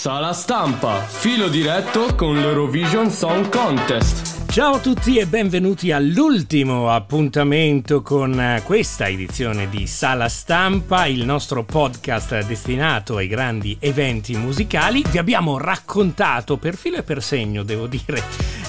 Sala stampa, filo diretto con l'Eurovision Song Contest. Ciao a tutti e benvenuti all'ultimo appuntamento con eh, questa edizione di Sala Stampa, il nostro podcast destinato ai grandi eventi musicali. Vi abbiamo raccontato per filo e per segno, devo dire,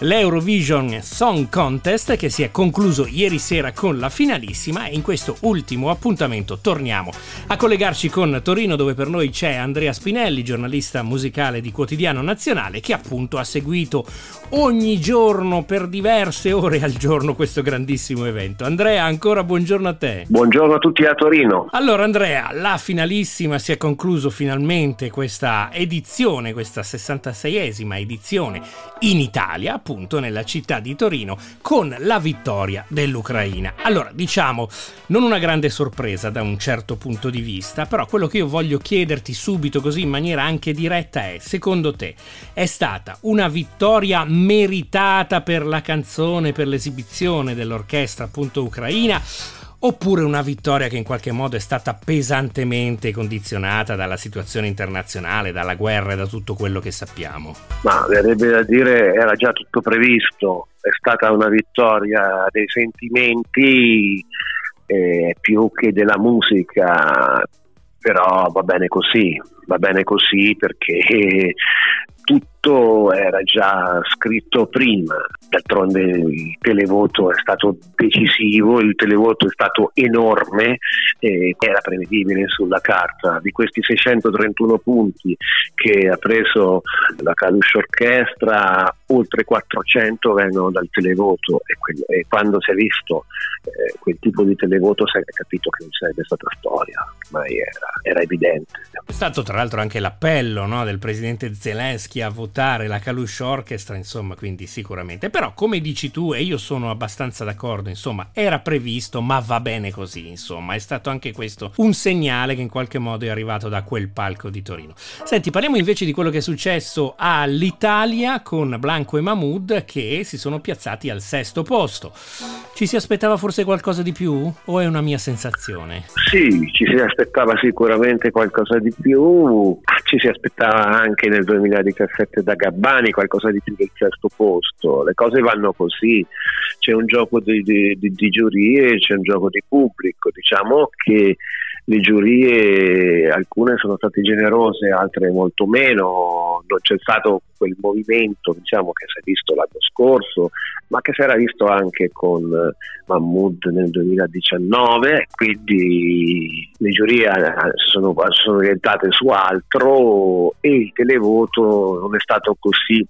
l'Eurovision Song Contest che si è concluso ieri sera con la finalissima e in questo ultimo appuntamento torniamo a collegarci con Torino dove per noi c'è Andrea Spinelli, giornalista musicale di Quotidiano Nazionale che appunto ha seguito ogni giorno per diverse ore al giorno questo grandissimo evento. Andrea, ancora buongiorno a te. Buongiorno a tutti a Torino. Allora Andrea, la finalissima si è concluso finalmente questa edizione, questa 66esima edizione in Italia, appunto nella città di Torino, con la vittoria dell'Ucraina. Allora, diciamo, non una grande sorpresa da un certo punto di vista, però quello che io voglio chiederti subito così in maniera anche diretta è, secondo te, è stata una vittoria meritata per la canzone, per l'esibizione dell'orchestra appunto ucraina? Oppure una vittoria che in qualche modo è stata pesantemente condizionata dalla situazione internazionale, dalla guerra e da tutto quello che sappiamo? Ma verrebbe da dire era già tutto previsto, è stata una vittoria dei sentimenti eh, più che della musica, però va bene così, va bene così perché tutto era già scritto prima, d'altronde il televoto è stato decisivo, il televoto è stato enorme, eh, era prevedibile sulla carta. Di questi 631 punti che ha preso la Calush Orchestra, oltre 400 vengono dal televoto e, que- e quando si è visto eh, quel tipo di televoto si è capito che non sarebbe stata storia, ma era, era evidente. È stato tra l'altro anche l'appello no, del presidente Zelensky a votare la Kalush Orchestra, insomma, quindi sicuramente. Però come dici tu, e io sono abbastanza d'accordo, insomma, era previsto, ma va bene così, insomma, è stato anche questo un segnale che in qualche modo è arrivato da quel palco di Torino. Senti, parliamo invece di quello che è successo all'Italia con Blanco e Mahmood che si sono piazzati al sesto posto. Ci si aspettava forse qualcosa di più o è una mia sensazione? Sì, ci si aspettava sicuramente qualcosa di più, ci si aspettava anche nel 2017 da Gabbani qualcosa di più del sesto posto, le cose vanno così, c'è un gioco di, di, di, di giurie, c'è un gioco di pubblico, diciamo che le giurie alcune sono state generose, altre molto meno, non c'è stato quel movimento diciamo, che si è visto l'anno scorso, ma che si era visto anche con eh, Mahmood nel 2019, quindi le giurie eh, sono, sono orientate su altro e il televoto non è stato così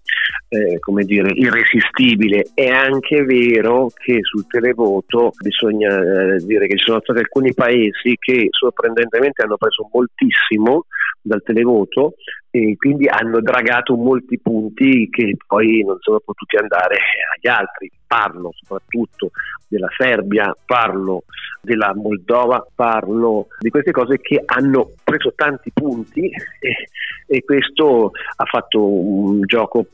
eh, come dire, irresistibile. È anche vero che sul televoto bisogna eh, dire che ci sono stati alcuni paesi che sorprendentemente hanno preso moltissimo dal televoto e quindi hanno dragato molti punti che poi non sono potuti andare agli altri. Parlo soprattutto della Serbia, parlo della Moldova, parlo di queste cose che hanno preso tanti punti e, e questo ha fatto un gioco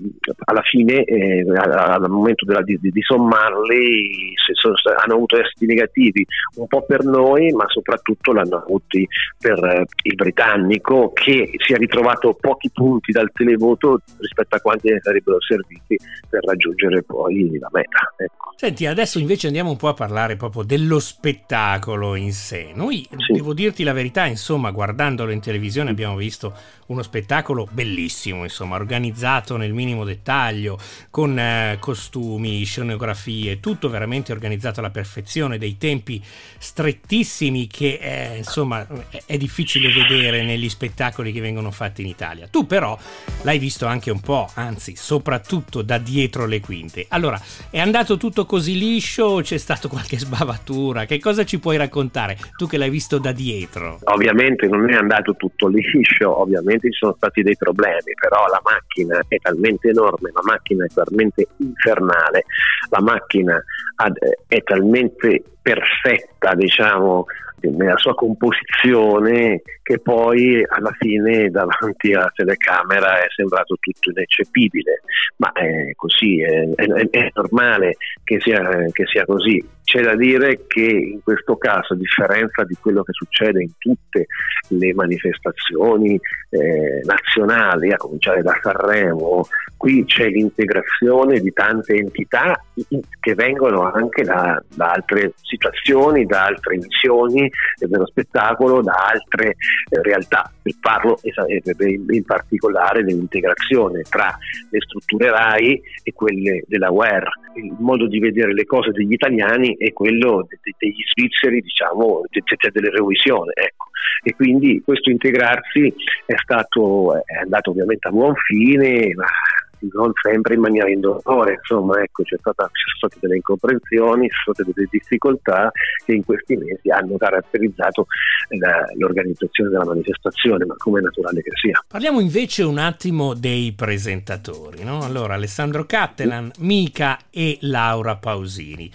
alla fine, eh, al momento della, di, di, sommarli, sono, hanno avuto esiti negativi un po' per noi, ma soprattutto l'hanno avuti per eh, il britannico che si è ritrovato pochi punti dal televoto rispetto a quanti ne sarebbero serviti per raggiungere poi la meta. Ecco. Senti, adesso invece andiamo un po' a parlare proprio dello spettacolo in sé. Noi, sì. devo dirti la verità, insomma, guardandolo in televisione abbiamo visto uno spettacolo bellissimo, insomma, organizzato nel minimo dettaglio, con eh, costumi, scenografie, tutto veramente organizzato alla perfezione, dei tempi strettissimi che eh, insomma è difficile vedere negli spettacoli che vengono fatti in Italia. Tu però l'hai visto anche un po', anzi soprattutto da dietro le quinte. Allora, è andato tutto così liscio o c'è stato qualche sbavatura? Che cosa ci puoi raccontare tu che l'hai visto da dietro? Ovviamente non è andato tutto liscio, ovviamente ci sono stati dei problemi, però la macchina è talmente enorme, la macchina è talmente infernale, la macchina è talmente perfetta, diciamo, nella sua composizione che poi alla fine davanti alla telecamera è sembrato tutto ineccepibile, ma è così, è, è, è normale che sia, che sia così. C'è da dire che in questo caso, a differenza di quello che succede in tutte le manifestazioni eh, nazionali, a cominciare da Sanremo, qui c'è l'integrazione di tante entità che vengono anche da, da altre situazioni, da altre missioni dello spettacolo, da altre eh, realtà. Parlo in particolare dell'integrazione tra le strutture RAI e quelle della WER. Il modo di vedere le cose degli italiani è quello degli svizzeri, diciamo, dell'Eurovisione. Ecco. E quindi questo integrarsi è stato è andato ovviamente a buon fine, ma non sempre in maniera indolore, insomma ecco c'è stata, ci sono state delle incomprensioni, ci sono delle difficoltà che in questi mesi hanno caratterizzato la, l'organizzazione della manifestazione, ma come è naturale che sia. Parliamo invece un attimo dei presentatori, no? allora Alessandro Cattelan, Mica e Laura Pausini.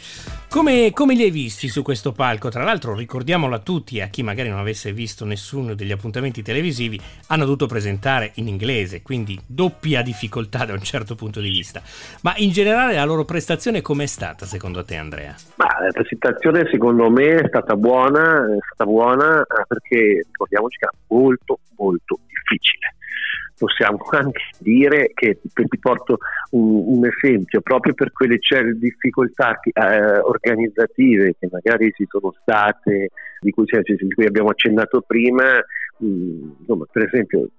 Come, come, li hai visti su questo palco? Tra l'altro ricordiamolo a tutti, a chi magari non avesse visto nessuno degli appuntamenti televisivi, hanno dovuto presentare in inglese, quindi doppia difficoltà da certo punto di vista. Ma in generale la loro prestazione com'è stata secondo te Andrea? Ma la presentazione secondo me è stata buona, è stata buona eh, perché ricordiamoci che era molto molto difficile possiamo anche dire che ti porto un, un esempio proprio per quelle difficoltà eh, organizzative che magari ci sono state di cui, cioè, di cui abbiamo accennato prima insomma, per esempio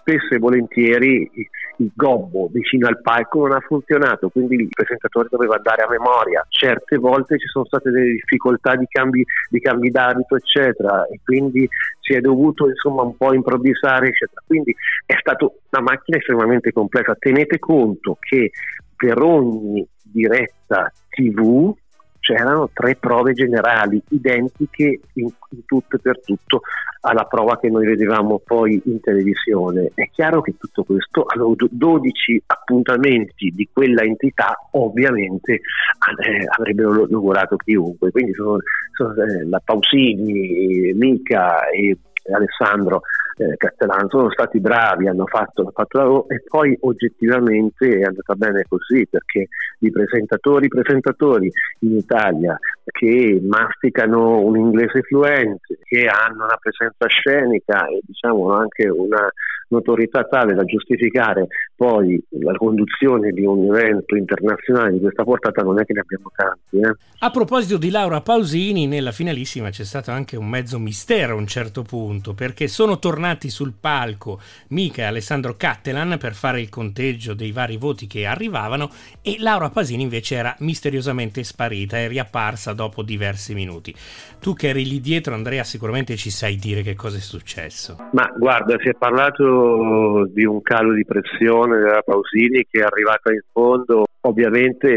spesso e volentieri il gobbo vicino al palco non ha funzionato, quindi il presentatore doveva andare a memoria. Certe volte ci sono state delle difficoltà di cambi, di cambi d'abito, eccetera, e quindi si è dovuto insomma un po' improvvisare, eccetera. Quindi è stata una macchina estremamente complessa. Tenete conto che per ogni diretta TV c'erano tre prove generali identiche in, in tutto e per tutto alla prova che noi vedevamo poi in televisione. È chiaro che tutto questo, allora, 12 appuntamenti di quella entità ovviamente eh, avrebbero lavorato chiunque, quindi sono, sono eh, la Pausini, Mica e Alessandro eh, Castellano. Sono stati bravi, hanno fatto, hanno fatto lavoro e poi oggettivamente è andata bene così perché i presentatori, presentatori in Italia che masticano un inglese fluente, che hanno una presenza scenica e diciamo anche una notorietà tale da giustificare poi la conduzione di un evento internazionale di questa portata non è che ne abbiamo tanti. Eh. A proposito di Laura Pausini, nella finalissima c'è stato anche un mezzo mistero a un certo punto, perché sono tornati sul palco Mica e Alessandro Cattelan per fare il conteggio dei vari voti che arrivavano e Laura Pausini invece era misteriosamente sparita e riapparsa dopo diversi minuti. Tu che eri lì dietro, Andrea, sicuramente ci sai dire che cosa è successo. Ma guarda, si è parlato di un calo di pressione della Pausini che è arrivata in fondo, ovviamente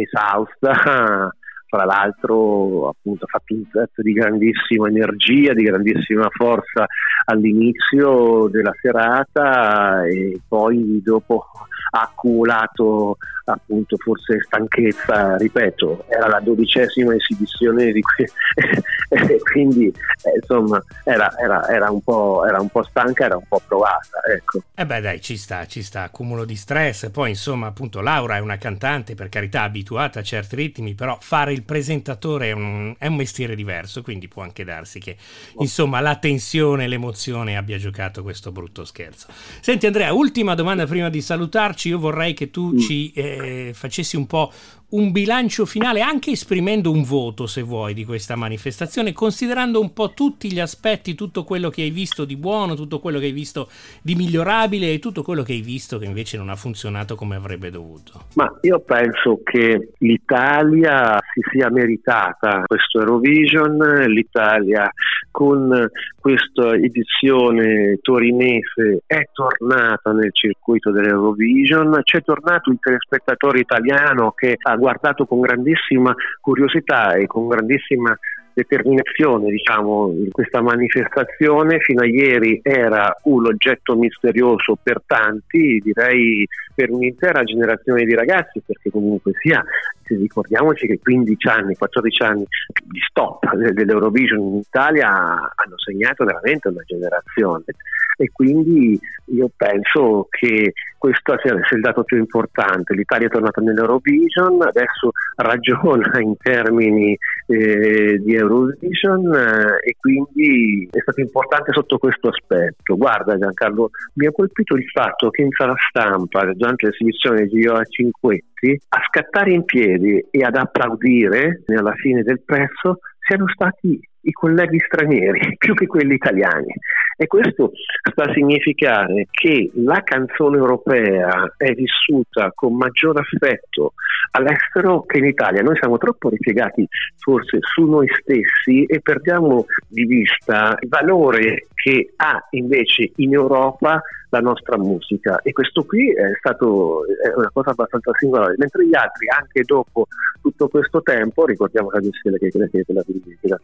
esausta. Fra l'altro, appunto, ha fatto un pezzo di grandissima energia, di grandissima forza all'inizio della serata e poi dopo accumulato appunto forse stanchezza, ripeto, era la dodicesima esibizione di que- quindi eh, insomma era, era, era, un era, un po', stanca, era un po' provata. Ecco. E eh beh dai, ci sta, ci sta, accumulo di stress, poi insomma appunto Laura è una cantante per carità abituata a certi ritmi, però fare il presentatore è un, è un mestiere diverso, quindi può anche darsi che insomma la tensione, l'emozione abbia giocato questo brutto scherzo. Senti Andrea, ultima domanda prima di salutarci, io vorrei che tu mm. ci... Eh, facessi un po' un bilancio finale, anche esprimendo un voto, se vuoi, di questa manifestazione, considerando un po' tutti gli aspetti, tutto quello che hai visto di buono, tutto quello che hai visto di migliorabile e tutto quello che hai visto che invece non ha funzionato come avrebbe dovuto. Ma io penso che l'Italia si sia meritata questo Eurovision, l'Italia con questa edizione torinese è tornata nel circuito dell'Eurovision, c'è tornato il telespettatore italiano che ha guardato con grandissima curiosità e con grandissima determinazione diciamo, in questa manifestazione. Fino a ieri era un oggetto misterioso per tanti, direi per un'intera generazione di ragazzi, perché comunque sia, ricordiamoci che 15 anni, 14 anni di stop dell'Eurovision in Italia hanno segnato veramente una generazione e quindi io penso che questo sia il dato più importante. L'Italia è tornata nell'Eurovision, adesso ragiona in termini eh, di Eurovision eh, e quindi è stato importante sotto questo aspetto. Guarda Giancarlo, mi ha colpito il fatto che in sala stampa, durante l'esibizione di Ioa Cinquetti, a scattare in piedi e ad applaudire alla fine del pezzo siano stati i colleghi stranieri più che quelli italiani. E questo sta a significare che la canzone europea è vissuta con maggior affetto all'estero che in Italia. Noi siamo troppo ripiegati forse su noi stessi e perdiamo di vista il valore che ha invece in Europa la nostra musica. E questo qui è stato è una cosa abbastanza singolare, mentre gli altri anche dopo tutto questo tempo, ricordiamo la che quella che la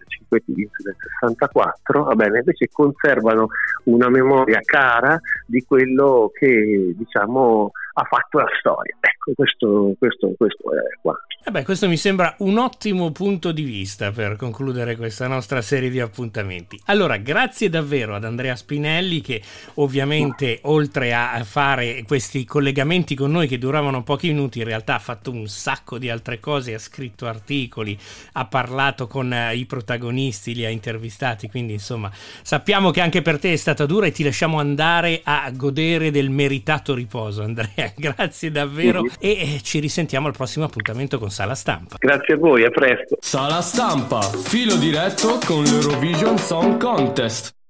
5 del 64, va bene, invece conservano una memoria cara di quello che diciamo ha fatto la storia. Ecco, questo, questo, questo è quanto. Eh questo mi sembra un ottimo punto di vista per concludere questa nostra serie di appuntamenti. Allora, grazie davvero ad Andrea Spinelli che ovviamente oltre a fare questi collegamenti con noi che duravano pochi minuti, in realtà ha fatto un sacco di altre cose, ha scritto articoli, ha parlato con eh, i protagonisti, li ha intervistati, quindi insomma sappiamo che anche per te è stata dura e ti lasciamo andare a godere del meritato riposo, Andrea. Grazie davvero mm-hmm. e eh, ci risentiamo al prossimo appuntamento con Sala Stampa. Grazie a voi, a presto. Sala Stampa, filo diretto con l'Eurovision Song Contest.